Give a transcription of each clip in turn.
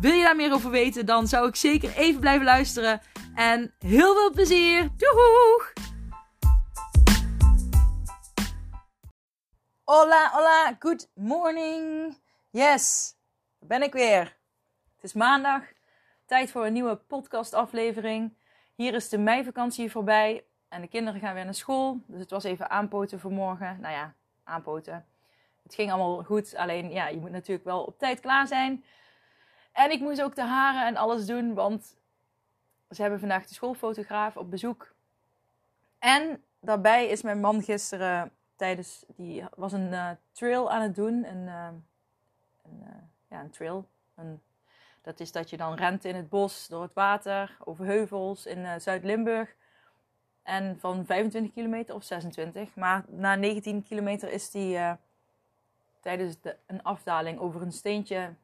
Wil je daar meer over weten, dan zou ik zeker even blijven luisteren. En heel veel plezier! Doeg! Hola, hola, good morning. Yes, daar ben ik weer. Het is maandag, tijd voor een nieuwe podcastaflevering. Hier is de meivakantie voorbij en de kinderen gaan weer naar school. Dus het was even aanpoten voor morgen. Nou ja, aanpoten. Het ging allemaal goed, alleen ja, je moet natuurlijk wel op tijd klaar zijn. En ik moest ook de haren en alles doen, want ze hebben vandaag de schoolfotograaf op bezoek. En daarbij is mijn man gisteren tijdens, die was een uh, trail aan het doen. Een, uh, een, uh, ja, een trail. Een, dat is dat je dan rent in het bos, door het water, over heuvels in Zuid-Limburg. En van 25 kilometer of 26. Maar na 19 kilometer is die tijdens de, een afdaling over een steentje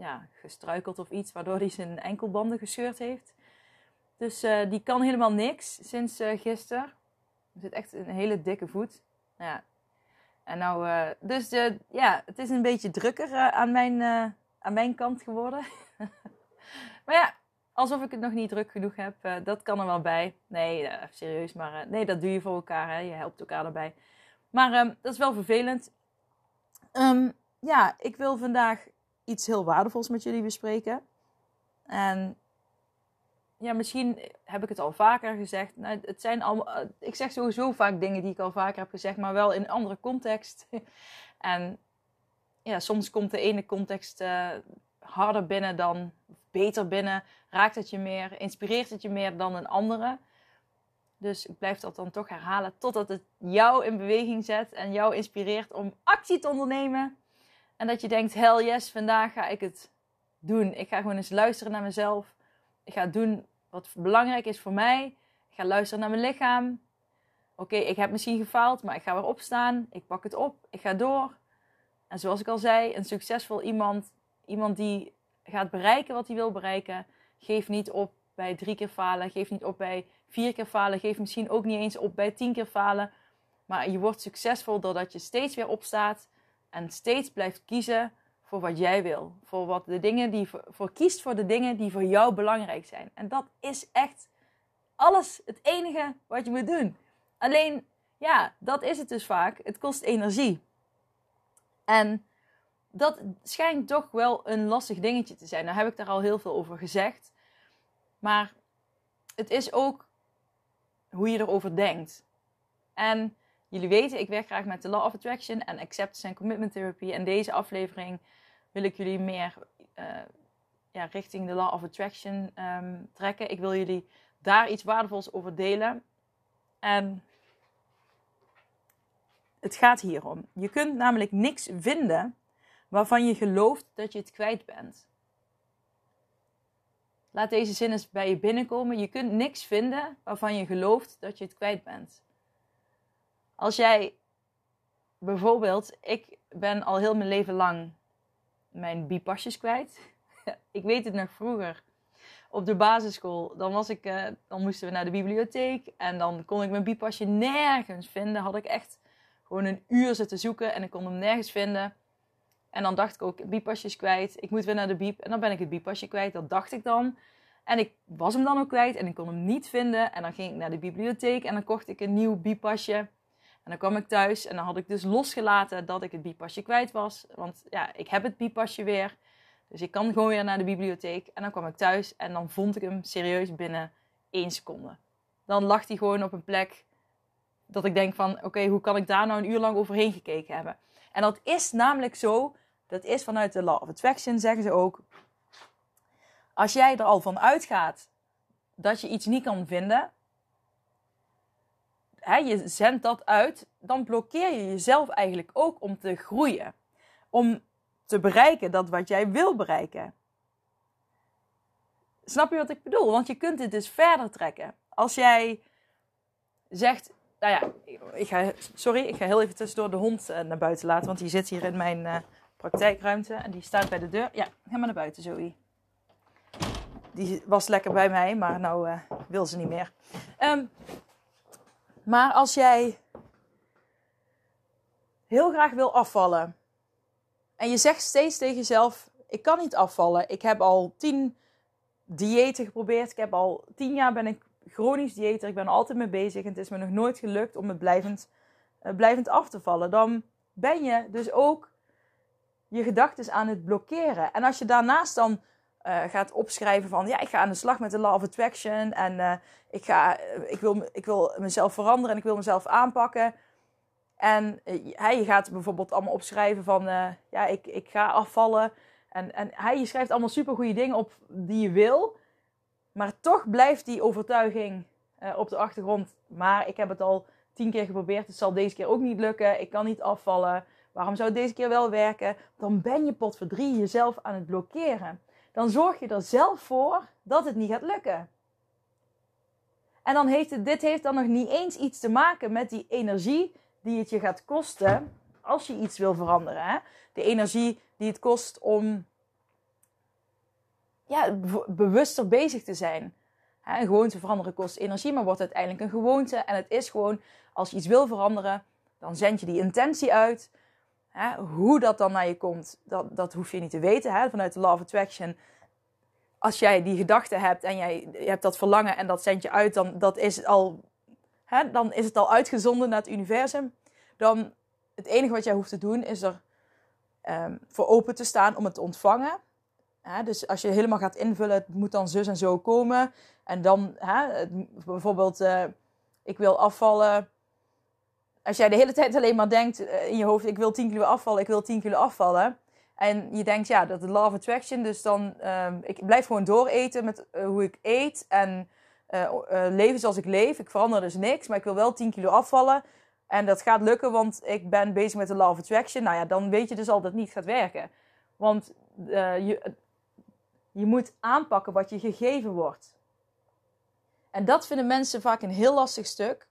ja, gestruikeld of iets, waardoor hij zijn enkelbanden gescheurd heeft. Dus uh, die kan helemaal niks sinds uh, gisteren. Er zit echt een hele dikke voet. Ja. En nou, uh, dus ja, het is een beetje drukker aan, mijn, aan mijn kant geworden. maar ja, alsof ik het nog niet druk genoeg heb, dat kan er wel bij. Nee, serieus, maar nee, dat doe je voor elkaar. Hè? Je helpt elkaar erbij. Maar ehm, dat is wel vervelend. Um, ja, ik wil vandaag iets heel waardevols met jullie bespreken. En ja, misschien heb ik het al vaker gezegd. Nou, het zijn allemaal, eh, ik zeg sowieso vaak dingen die ik al vaker heb gezegd, maar wel in een andere context. en ja, soms komt de ene context uh, harder binnen dan beter binnen. Raakt het je meer, inspireert het je meer dan een andere. Dus ik blijf dat dan toch herhalen totdat het jou in beweging zet en jou inspireert om actie te ondernemen. En dat je denkt, hell yes, vandaag ga ik het doen. Ik ga gewoon eens luisteren naar mezelf. Ik ga doen wat belangrijk is voor mij. Ik ga luisteren naar mijn lichaam. Oké, ik heb misschien gefaald, maar ik ga weer opstaan. Ik pak het op. Ik ga door. En zoals ik al zei, een succesvol iemand, iemand die gaat bereiken wat hij wil bereiken, geeft niet op bij drie keer falen. Geeft niet op bij vier keer falen. Geeft misschien ook niet eens op bij tien keer falen. Maar je wordt succesvol doordat je steeds weer opstaat en steeds blijft kiezen voor wat jij wil. Voor, wat de dingen die, voor, kiest voor de dingen die voor jou belangrijk zijn. En dat is echt alles het enige wat je moet doen. Alleen, ja, dat is het dus vaak. Het kost energie. En dat schijnt toch wel een lastig dingetje te zijn. Nou heb ik daar al heel veel over gezegd. Maar het is ook hoe je erover denkt. En jullie weten, ik werk graag met de Law of Attraction en Acceptance and Commitment Therapy. En deze aflevering wil ik jullie meer uh, ja, richting de Law of Attraction um, trekken. Ik wil jullie daar iets waardevols over delen. En het gaat hierom. Je kunt namelijk niks vinden waarvan je gelooft dat je het kwijt bent. Laat deze zin eens bij je binnenkomen. Je kunt niks vinden waarvan je gelooft dat je het kwijt bent. Als jij bijvoorbeeld, ik ben al heel mijn leven lang mijn bipasjes kwijt. ik weet het nog vroeger. Op de basisschool, dan, was ik, uh, dan moesten we naar de bibliotheek. En dan kon ik mijn bipasje nergens vinden. Had ik echt gewoon een uur zitten zoeken en ik kon hem nergens vinden. En dan dacht ik ook, bipasje is kwijt. Ik moet weer naar de biep. En dan ben ik het bipasje kwijt. Dat dacht ik dan. En ik was hem dan ook kwijt en ik kon hem niet vinden. En dan ging ik naar de bibliotheek en dan kocht ik een nieuw bipasje. En dan kwam ik thuis en dan had ik dus losgelaten dat ik het bipasje kwijt was. Want ja, ik heb het bipasje weer. Dus ik kan gewoon weer naar de bibliotheek. En dan kwam ik thuis en dan vond ik hem serieus binnen één seconde. Dan lag hij gewoon op een plek dat ik denk van... Oké, hoe kan ik daar nou een uur lang overheen gekeken hebben? En dat is namelijk zo... Dat is vanuit de Law of Attraction, zeggen ze ook. Als jij er al van uitgaat dat je iets niet kan vinden, je zendt dat uit, dan blokkeer je jezelf eigenlijk ook om te groeien. Om te bereiken dat wat jij wil bereiken. Snap je wat ik bedoel? Want je kunt dit dus verder trekken. als jij zegt, nou ja, ik ga, sorry, ik ga heel even tussendoor de hond eh, naar buiten laten, want die zit hier in mijn uh, praktijkruimte en die staat bij de deur. Ja, ga maar naar buiten, Zoe. Die was lekker bij mij, maar nou uh, wil ze niet meer. Um, maar als jij heel graag wil afvallen en je zegt steeds tegen jezelf: Ik kan niet afvallen. Ik heb al tien diëten geprobeerd. Ik heb al tien jaar ben ik chronisch dieet. Ik ben er altijd mee bezig. En het is me nog nooit gelukt om het blijvend, uh, blijvend af te vallen. Dan ben je dus ook je gedachten aan het blokkeren. En als je daarnaast dan uh, gaat opschrijven van... Ja, ik ga aan de slag met de Law of Attraction. En uh, ik, ga, ik, wil, ik wil mezelf veranderen en ik wil mezelf aanpakken. En hij gaat bijvoorbeeld allemaal opschrijven van... ja, ik, ik ga afvallen. En, en hij je schrijft allemaal supergoeie dingen op die je wil... Maar toch blijft die overtuiging op de achtergrond. Maar ik heb het al tien keer geprobeerd. Het zal deze keer ook niet lukken. Ik kan niet afvallen. Waarom zou het deze keer wel werken? Dan ben je pot voor drie jezelf aan het blokkeren. Dan zorg je er zelf voor dat het niet gaat lukken. En dan heeft dit heeft dan nog niet eens iets te maken met die energie die het je gaat kosten als je iets wil veranderen. Hè? De energie die het kost om ja, bewuster bezig te zijn. Een gewoonte veranderen kost energie, maar wordt uiteindelijk een gewoonte. En het is gewoon, als je iets wil veranderen, dan zend je die intentie uit. Hoe dat dan naar je komt, dat, dat hoef je niet te weten. Vanuit de Law of Attraction, als jij die gedachte hebt en jij je hebt dat verlangen en dat zend je uit, dan, dat is al, dan is het al uitgezonden naar het universum. Dan het enige wat jij hoeft te doen, is er um, voor open te staan om het te ontvangen dus als je helemaal gaat invullen, het moet dan zus en zo komen. En dan hè, bijvoorbeeld, uh, ik wil afvallen. Als jij de hele tijd alleen maar denkt uh, in je hoofd, ik wil 10 kilo afvallen, ik wil 10 kilo afvallen. En je denkt, ja, dat is law of attraction. Dus dan, uh, ik blijf gewoon dooreten met uh, hoe ik eet. En leven zoals ik leef. Ik verander dus niks, maar ik wil wel 10 kilo afvallen. En dat gaat lukken, want ik ben bezig met de law of attraction. Nou ja, dan weet je dus al dat het niet gaat werken. Want je, je moet aanpakken wat je gegeven wordt. En dat vinden mensen vaak een heel lastig stuk.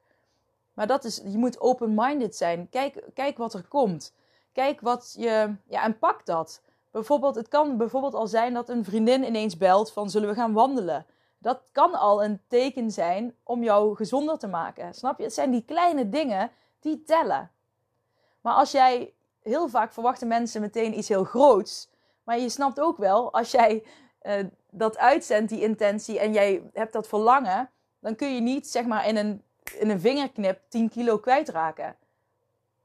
Maar dat is, je moet open-minded zijn. Kijk, kijk wat er komt. Kijk wat je. Ja, en pak dat. Bijvoorbeeld, het kan bijvoorbeeld al zijn dat een vriendin ineens belt van zullen we gaan wandelen. Dat kan al een teken zijn om jou gezonder te maken. Snap je? Het zijn die kleine dingen die tellen. Maar als jij heel vaak verwachten mensen meteen iets heel groots. Maar je snapt ook wel, als jij uh, dat uitzendt, die intentie, en jij hebt dat verlangen, dan kun je niet zeg maar in een, in een vingerknip 10 kilo kwijtraken.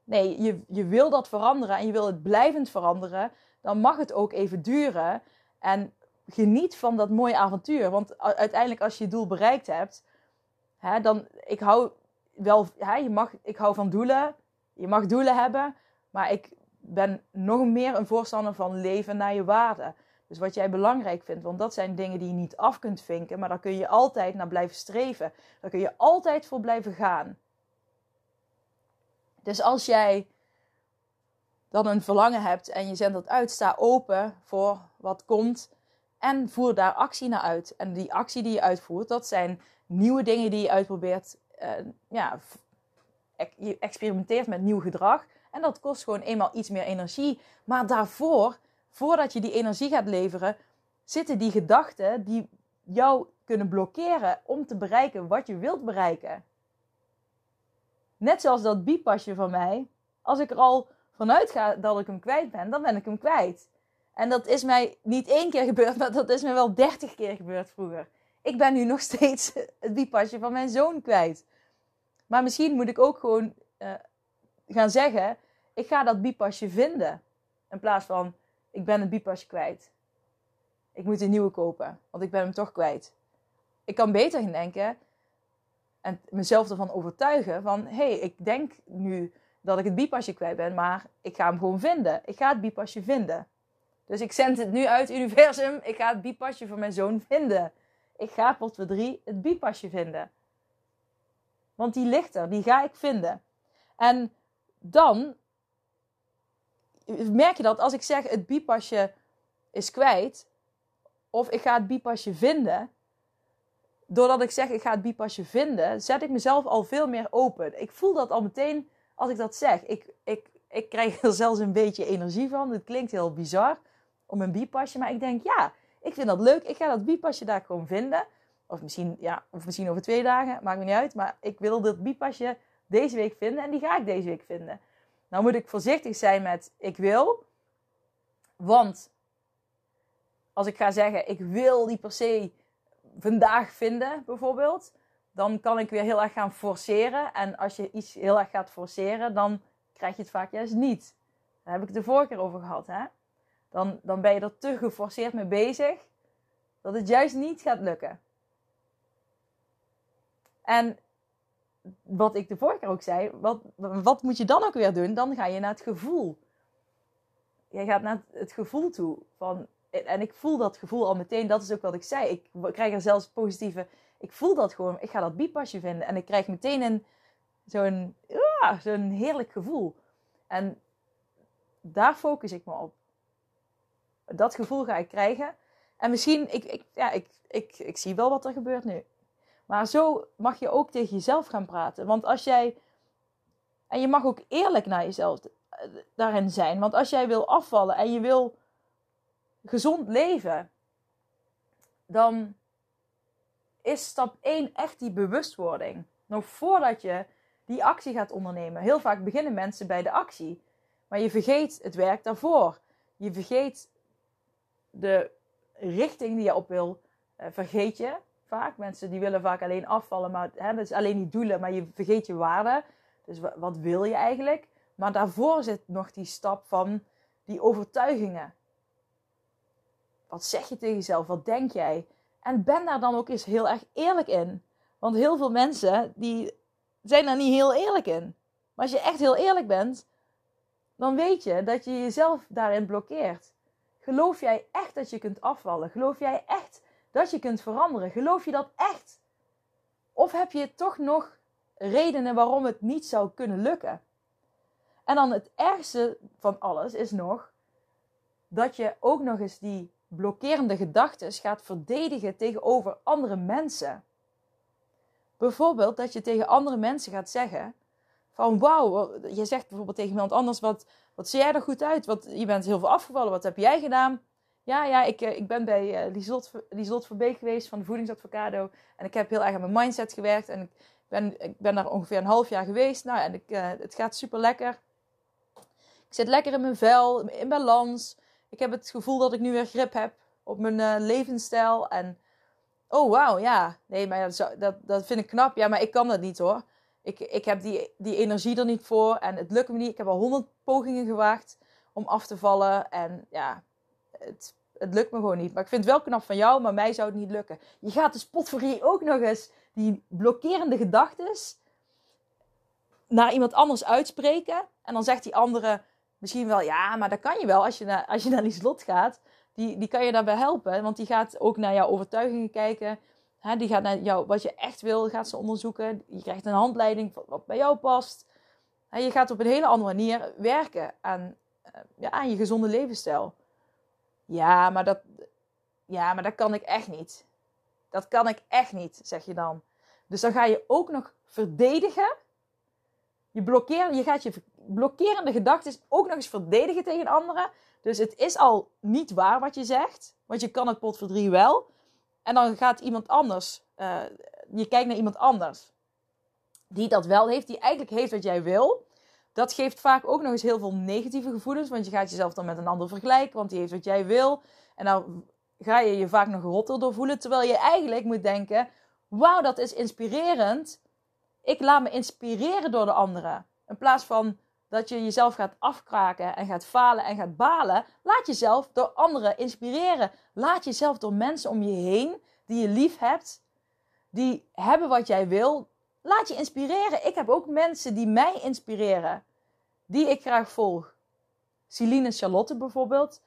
Nee, je, je wil dat veranderen en je wil het blijvend veranderen, dan mag het ook even duren. En geniet van dat mooie avontuur. Want uiteindelijk, als je je doel bereikt hebt, hè, dan ik hou wel, hè, je mag, ik hou van doelen. Je mag doelen hebben, maar ik ben nog meer een voorstander van leven naar je waarde. Dus wat jij belangrijk vindt, want dat zijn dingen die je niet af kunt vinken, maar daar kun je altijd naar blijven streven. Daar kun je altijd voor blijven gaan. Dus als jij dan een verlangen hebt en je zendt dat uit, sta open voor wat komt en voer daar actie naar uit. En die actie die je uitvoert, dat zijn nieuwe dingen die je uitprobeert. Uh, ja, je experimenteert met nieuw gedrag en dat kost gewoon eenmaal iets meer energie. Maar daarvoor voordat je die energie gaat leveren, zitten die gedachten die jou kunnen blokkeren om te bereiken wat je wilt bereiken. Net zoals dat bipasje van mij. Als ik er al vanuit ga dat ik hem kwijt ben, dan ben ik hem kwijt. En dat is mij niet één keer gebeurd, maar dat is mij wel dertig keer gebeurd vroeger. Ik ben nu nog steeds het bipasje van mijn zoon kwijt. Maar misschien moet ik ook gewoon uh, gaan zeggen: ik ga dat bipasje vinden. In plaats van ik ben een bipasje kwijt. Ik moet een nieuwe kopen, want ik ben hem toch kwijt. Ik kan beter gaan denken en mezelf ervan overtuigen van... hé, hey, ik denk nu dat ik het bipasje kwijt ben, maar ik ga hem gewoon vinden. Ik ga het bipasje vinden. Dus ik zend het nu uit het universum. Ik ga het bipasje van mijn zoon vinden. Ik ga pot 3 het bipasje vinden. Want die ligt er, die ga ik vinden. En dan merk je dat als ik zeg het bipasje is kwijt, of ik ga het bipasje vinden, doordat ik zeg ik ga het bipasje vinden, zet ik mezelf al veel meer open. Ik voel dat al meteen als ik dat zeg. Ik, ik, ik krijg er zelfs een beetje energie van. Het klinkt heel bizar om een bipasje, maar ik denk ja, ik vind dat leuk. Ik ga dat bipasje daar gewoon vinden. Of misschien, ja, of misschien over twee dagen, maakt me niet uit. Maar ik wil dat bipasje deze week vinden en die ga ik deze week vinden. Nou moet ik voorzichtig zijn met ik wil. Want als ik ga zeggen ik wil die per se vandaag vinden, bijvoorbeeld, dan kan ik weer heel erg gaan forceren. En als je iets heel erg gaat forceren, dan krijg je het vaak juist niet. Daar heb ik het de vorige keer over gehad. Hè? Dan, dan ben je er te geforceerd mee bezig dat het juist niet gaat lukken. En wat ik de vorige keer ook zei, wat, wat moet je dan ook weer doen? Dan ga je naar het gevoel. Je gaat naar het gevoel toe. Van, en ik voel dat gevoel al meteen, dat is ook wat ik zei. Ik krijg er zelfs positieve. Ik voel dat gewoon. Ik ga dat bipasje vinden. En ik krijg meteen een, zo'n, ja, zo'n heerlijk gevoel. En daar focus ik me op. Dat gevoel ga ik krijgen. En misschien, ik, ik, ja, ik, ik, ik zie wel wat er gebeurt nu. Maar zo mag je ook tegen jezelf gaan praten. Want als jij. En je mag ook eerlijk naar jezelf daarin zijn. Want als jij wil afvallen en je wil gezond leven, dan is stap 1 echt die bewustwording. Nog voordat je die actie gaat ondernemen. Heel vaak beginnen mensen bij de actie, maar je vergeet het werk daarvoor. Je vergeet de richting die je op wil, uh, vergeet je vaak. Mensen die willen vaak alleen afvallen, maar hè, is alleen die doelen, maar je vergeet je waarde. Dus wat wil je eigenlijk? Maar daarvoor zit nog die stap van die overtuigingen. Wat zeg je tegen jezelf? Wat denk jij? En ben daar dan ook eens heel erg eerlijk in. Want heel veel mensen die zijn daar niet heel eerlijk in. Maar als je echt heel eerlijk bent, dan weet je dat je jezelf daarin blokkeert. Geloof jij echt dat je kunt afvallen? Geloof jij echt dat je kunt veranderen? Geloof je dat echt? Of heb je toch nog redenen waarom het niet zou kunnen lukken? En dan het ergste van alles is nog dat je ook nog eens die blokkerende gedachten gaat verdedigen tegenover andere mensen. Bijvoorbeeld dat je tegen andere mensen gaat zeggen van wauw, je zegt bijvoorbeeld tegen iemand anders wat, wat zie jij er goed uit? Wat, je bent heel veel afgevallen, wat heb jij gedaan? Ja, ja, ik, eh, ik ben bij uh, Lieslot, Verbeek geweest van de voedingsadvocado. En ik heb heel erg aan mijn mindset gewerkt. En ik ben, ik ben daar ongeveer een half jaar geweest. Nou, en ik, uh, het gaat super lekker. Ik zit lekker in mijn vel, in balans. Ik heb het gevoel dat ik nu weer grip heb op mijn uh, levensstijl. En oh wauw, ja. Nee, maar dat, dat, dat vind ik knap. Ja, maar ik kan dat niet hoor. Ik, ik heb die, die energie er niet voor. En het lukt me niet. Ik heb al honderd pogingen gewaagd om af te vallen. En ja, het, het lukt me gewoon niet. Maar ik vind het wel knap van jou, maar mij zou het niet lukken. Je gaat de spotverrie ook nog eens die blokkerende gedachten naar iemand anders uitspreken. En dan zegt die andere misschien wel, ja, maar dat kan je wel als je naar, als je naar die slot gaat. Die, die kan je daarbij helpen, want die gaat ook naar jouw overtuigingen kijken. Die gaat naar jou, wat je echt wil, gaat ze onderzoeken. Je krijgt een handleiding van wat bij jou past. Je gaat op een hele andere manier werken aan, eh, ja, aan je gezonde levensstijl. Ja maar, dat, ja, maar dat kan ik echt niet. Dat kan ik echt niet, zeg je dan. Dus dan ga je ook nog verdedigen. Je, blokkeert, je gaat je blokkerende gedachten ook nog eens verdedigen tegen anderen. Dus het is al niet waar wat je zegt. Want je kan het pot voor drie wel. En dan gaat iemand anders. Uh, je kijkt naar iemand anders. Die dat wel heeft. Die eigenlijk heeft wat jij wil. Dat geeft vaak ook nog eens heel veel negatieve gevoelens. Want je gaat jezelf dan met een ander vergelijken. Want die heeft wat jij wil. En dan ga je je vaak nog rotter door voelen. Terwijl je eigenlijk moet denken: wauw, dat is inspirerend. Ik laat me inspireren door de anderen. In plaats van dat je jezelf gaat afkraken en gaat falen en gaat balen. Laat jezelf door anderen inspireren. Laat jezelf door mensen om je heen die je lief hebt, die hebben wat jij wil. Laat je inspireren. Ik heb ook mensen die mij inspireren, die ik graag volg. Celine Charlotte bijvoorbeeld.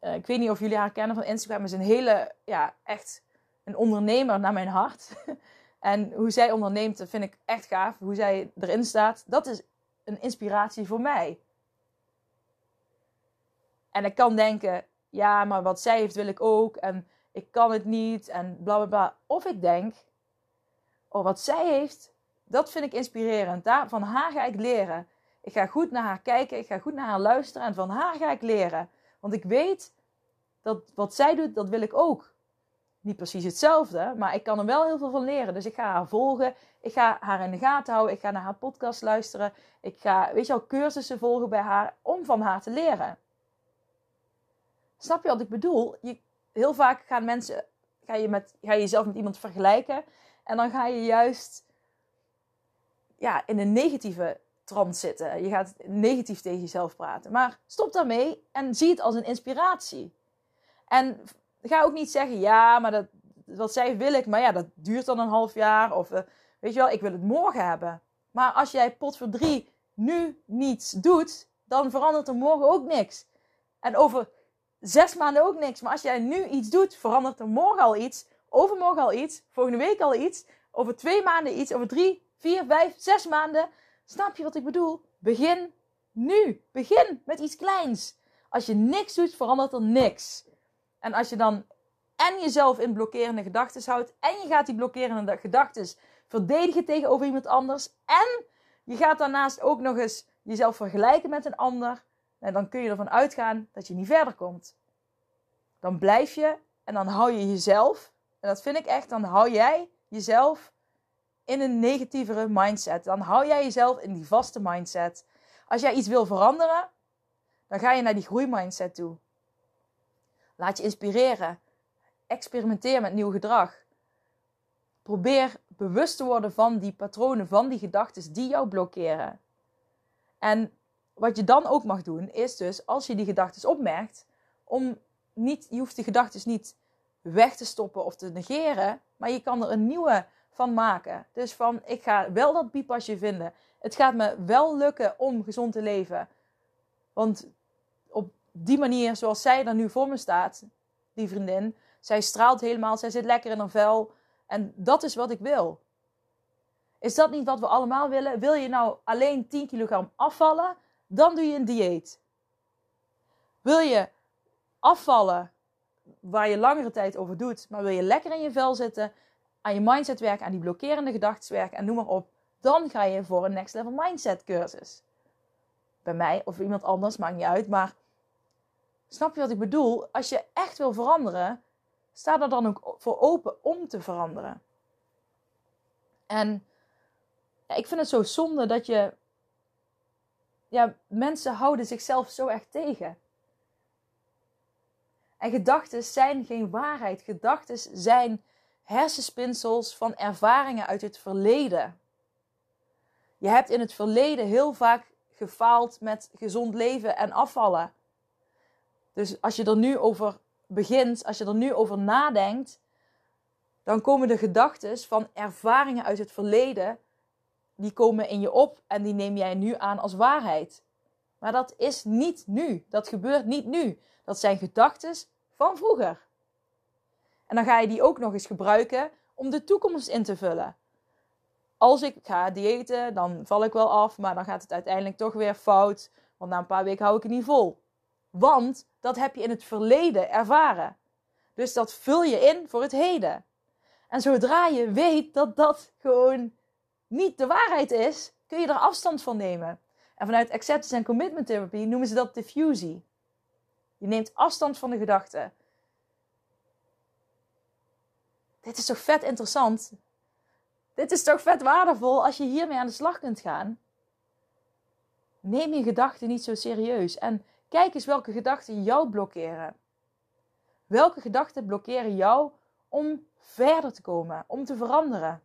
Uh, ik weet niet of jullie haar kennen van Instagram. Is een hele, ja, echt een ondernemer naar mijn hart. en hoe zij onderneemt, dat vind ik echt gaaf. Hoe zij erin staat. Dat is een inspiratie voor mij. En ik kan denken, ja, maar wat zij heeft wil ik ook. En ik kan het niet en bla bla bla. Of ik denk, oh wat zij heeft, dat vind ik inspirerend. Daar, van haar ga ik leren. Ik ga goed naar haar kijken, ik ga goed naar haar luisteren en van haar ga ik leren. Want ik weet dat wat zij doet, dat wil ik ook. Niet precies hetzelfde, maar ik kan er wel heel veel van leren. Dus ik ga haar volgen, ik ga haar in de gaten houden, ik ga naar haar podcast luisteren. Ik ga, weet je al, cursussen volgen bij haar om van haar te leren. Snap je wat ik bedoel? Je, heel vaak gaan mensen, ga je, met, ga je jezelf met iemand vergelijken en dan ga je juist ja, in een negatieve trant zitten. Je gaat negatief tegen jezelf praten. Maar stop daarmee en zie het als een inspiratie. En ga ook niet zeggen, ja, maar dat, wat zij wil ik, maar ja, dat duurt dan een half jaar. Of uh, weet je wel, ik wil het morgen hebben. Maar als jij pot voor drie nu niets doet, dan verandert er morgen ook niks. En over zes maanden ook niks. Maar als jij nu iets doet, verandert er morgen al iets. Overmorgen al iets. Volgende week al iets. Over twee maanden iets. Over drie, vier, vijf, zes maanden. Snap je wat ik bedoel? Begin nu. Begin met iets kleins. Als je niks doet, verandert er niks. En als je dan en jezelf in blokkerende gedachten houdt. En je gaat die blokkerende gedachten verdedigen tegenover iemand anders. En je gaat daarnaast ook nog eens jezelf vergelijken met een ander. En dan kun je ervan uitgaan dat je niet verder komt. Dan blijf je en dan hou je jezelf. En dat vind ik echt. Dan hou jij jezelf in een negatievere mindset. Dan hou jij jezelf in die vaste mindset. Als jij iets wil veranderen, dan ga je naar die groeimindset toe. Laat je inspireren. Experimenteer met nieuw gedrag. Probeer bewust te worden van die patronen, van die gedachten die jou blokkeren. En wat je dan ook mag doen, is dus als je die gedachten opmerkt, om niet, je hoeft de gedachten niet weg te stoppen of te negeren, maar je kan er een nieuwe van maken. Dus van, ik ga wel dat piepasje vinden. Het gaat me wel lukken om gezond te leven. Want op die manier, zoals zij er nu voor me staat, die vriendin, zij straalt helemaal, zij zit lekker in haar vel. En dat is wat ik wil. Is dat niet wat we allemaal willen? Wil je nou alleen 10 kilogram afvallen? Dan doe je een dieet. Wil je afvallen waar je langere tijd over doet, maar wil je lekker in je vel zitten, aan je mindset werken, aan die blokkerende gedachten werken en noem maar op, dan ga je voor een next level mindset cursus. Bij mij of iemand anders, maakt niet uit, maar snap je wat ik bedoel? Als je echt wil veranderen, sta er dan ook voor open om te veranderen. En ik vind het zo zonde dat je. Ja, mensen houden zichzelf zo erg tegen. En gedachten zijn geen waarheid. Gedachten zijn hersenspinsels van ervaringen uit het verleden. Je hebt in het verleden heel vaak gefaald met gezond leven en afvallen. Dus als je er nu over begint, als je er nu over nadenkt, dan komen de gedachten van ervaringen uit het verleden, die komen in je op en die neem jij nu aan als waarheid. Maar dat is niet nu. Dat gebeurt niet nu. Dat zijn gedachten van vroeger. En dan ga je die ook nog eens gebruiken om de toekomst in te vullen. Als ik ga diëten, dan val ik wel af, maar dan gaat het uiteindelijk toch weer fout. Want na een paar weken hou ik het niet vol. Want dat heb je in het verleden ervaren. Dus dat vul je in voor het heden. En zodra je weet dat dat gewoon niet de waarheid is, kun je er afstand van nemen. En vanuit acceptance en commitment therapy noemen ze dat diffusie. Je neemt afstand van de gedachte. Dit is toch vet interessant? Dit is toch vet waardevol als je hiermee aan de slag kunt gaan? Neem je gedachten niet zo serieus en kijk eens welke gedachten jou blokkeren. Welke gedachten blokkeren jou om verder te komen, om te veranderen?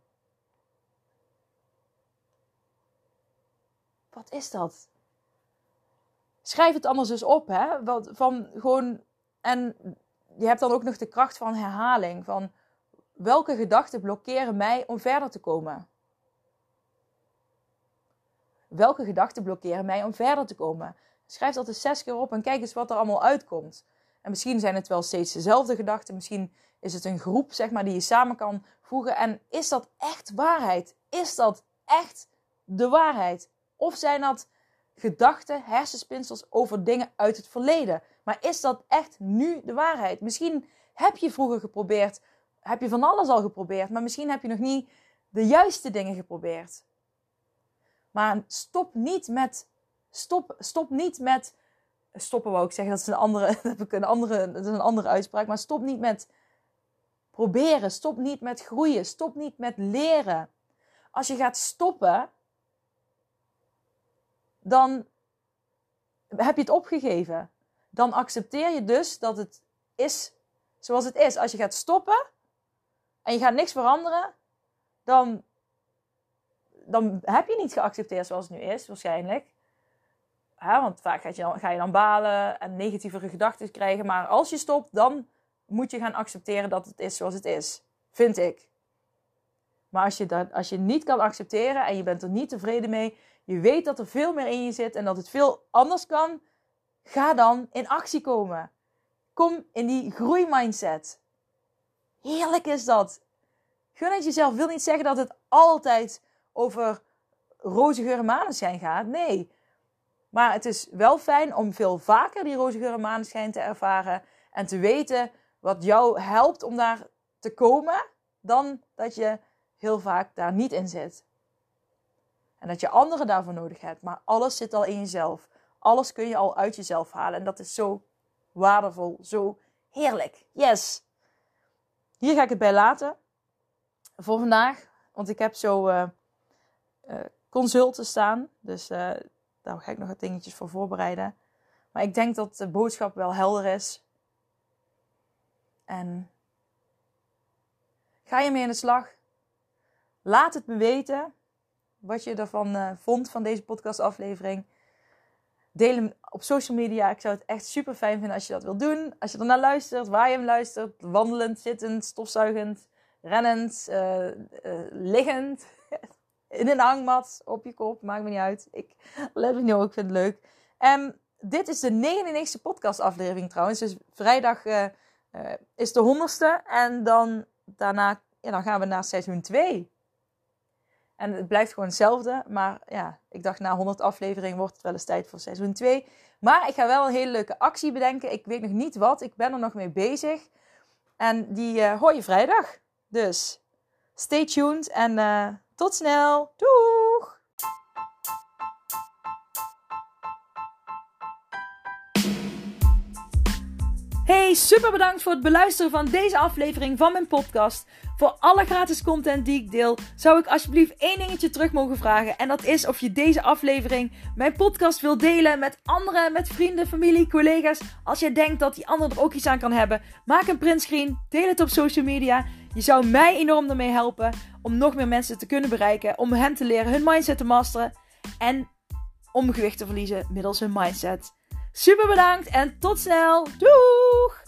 Wat is dat? Schrijf het anders eens op, hè? Van gewoon, en je hebt dan ook nog de kracht van herhaling. Van welke gedachten blokkeren mij om verder te komen? Welke gedachten blokkeren mij om verder te komen? Schrijf dat eens zes keer op en kijk eens wat er allemaal uitkomt. En misschien zijn het wel steeds dezelfde gedachten. Misschien is het een groep, zeg maar, die je samen kan voegen. En is dat echt waarheid? Is dat echt de waarheid? Of zijn dat gedachten, hersenspinsels over dingen uit het verleden? Maar is dat echt nu de waarheid? Misschien heb je vroeger geprobeerd, heb je van alles al geprobeerd, maar misschien heb je nog niet de juiste dingen geprobeerd. Maar stop niet met, stop, stop niet met, stoppen wou ik zeggen, dat is een andere, een andere, dat is een andere uitspraak, maar stop niet met proberen, stop niet met groeien, stop niet met leren. Als je gaat stoppen, dan heb je het opgegeven. Dan accepteer je dus dat het is zoals het is. Als je gaat stoppen en je gaat niks veranderen, dan, dan heb je niet geaccepteerd zoals het nu is, waarschijnlijk. Want vaak ga je, dan, ga je dan balen en negatievere gedachten krijgen. Maar als je stopt, dan moet je gaan accepteren dat het is zoals het is. Vind ik. Maar als je, dat, als je niet kan accepteren en je bent er niet tevreden mee, je weet dat er veel meer in je zit en dat het veel anders kan, ga dan in actie komen. Kom in die groeimindset. Heerlijk is dat. Gun het jezelf. Wil niet zeggen dat het altijd over roze geur en maneschijn gaat. Nee. Maar het is wel fijn om veel vaker die roze geur en te ervaren. En te weten wat jou helpt om daar te komen. Dan dat je heel vaak daar niet in zit. En dat je anderen daarvoor nodig hebt. Maar alles zit al in jezelf. Alles kun je al uit jezelf halen. En dat is zo waardevol. Zo heerlijk. Yes. Hier ga ik het bij laten. Voor vandaag. Want ik heb zo uh, uh, consulten staan. Dus uh, daar ga ik nog wat dingetjes voor voorbereiden. Maar ik denk dat de boodschap wel helder is. En ga je mee aan de slag? Laat het me weten wat je ervan uh, vond van deze podcastaflevering. Deel hem op social media. Ik zou het echt super fijn vinden als je dat wilt doen. Als je ernaar luistert, waar je hem luistert. Wandelend, zittend, stofzuigend, rennend, uh, uh, liggend. In een hangmat, op je kop, maakt me niet uit. Ik let me niet op, ik vind het leuk. Um, dit is de 99ste podcastaflevering trouwens. Dus vrijdag is de honderdste. En dan daarna ja, dan gaan we naar seizoen 2. En het blijft gewoon hetzelfde. Maar ja, ik dacht na 100 afleveringen wordt het wel eens tijd voor seizoen 2. Maar ik ga wel een hele leuke actie bedenken. Ik weet nog niet wat. Ik ben er nog mee bezig. En die uh, hoor je vrijdag. Dus stay tuned en uh, tot snel. Doeg! Hey, super bedankt voor het beluisteren van deze aflevering van mijn podcast. Voor alle gratis content die ik deel, zou ik alsjeblieft één dingetje terug mogen vragen. En dat is of je deze aflevering, mijn podcast, wil delen met anderen, met vrienden, familie, collega's. Als je denkt dat die ander er ook iets aan kan hebben, maak een printscreen, deel het op social media. Je zou mij enorm ermee helpen om nog meer mensen te kunnen bereiken, om hen te leren hun mindset te masteren en om gewicht te verliezen middels hun mindset. Super bedankt en tot snel. Doeg!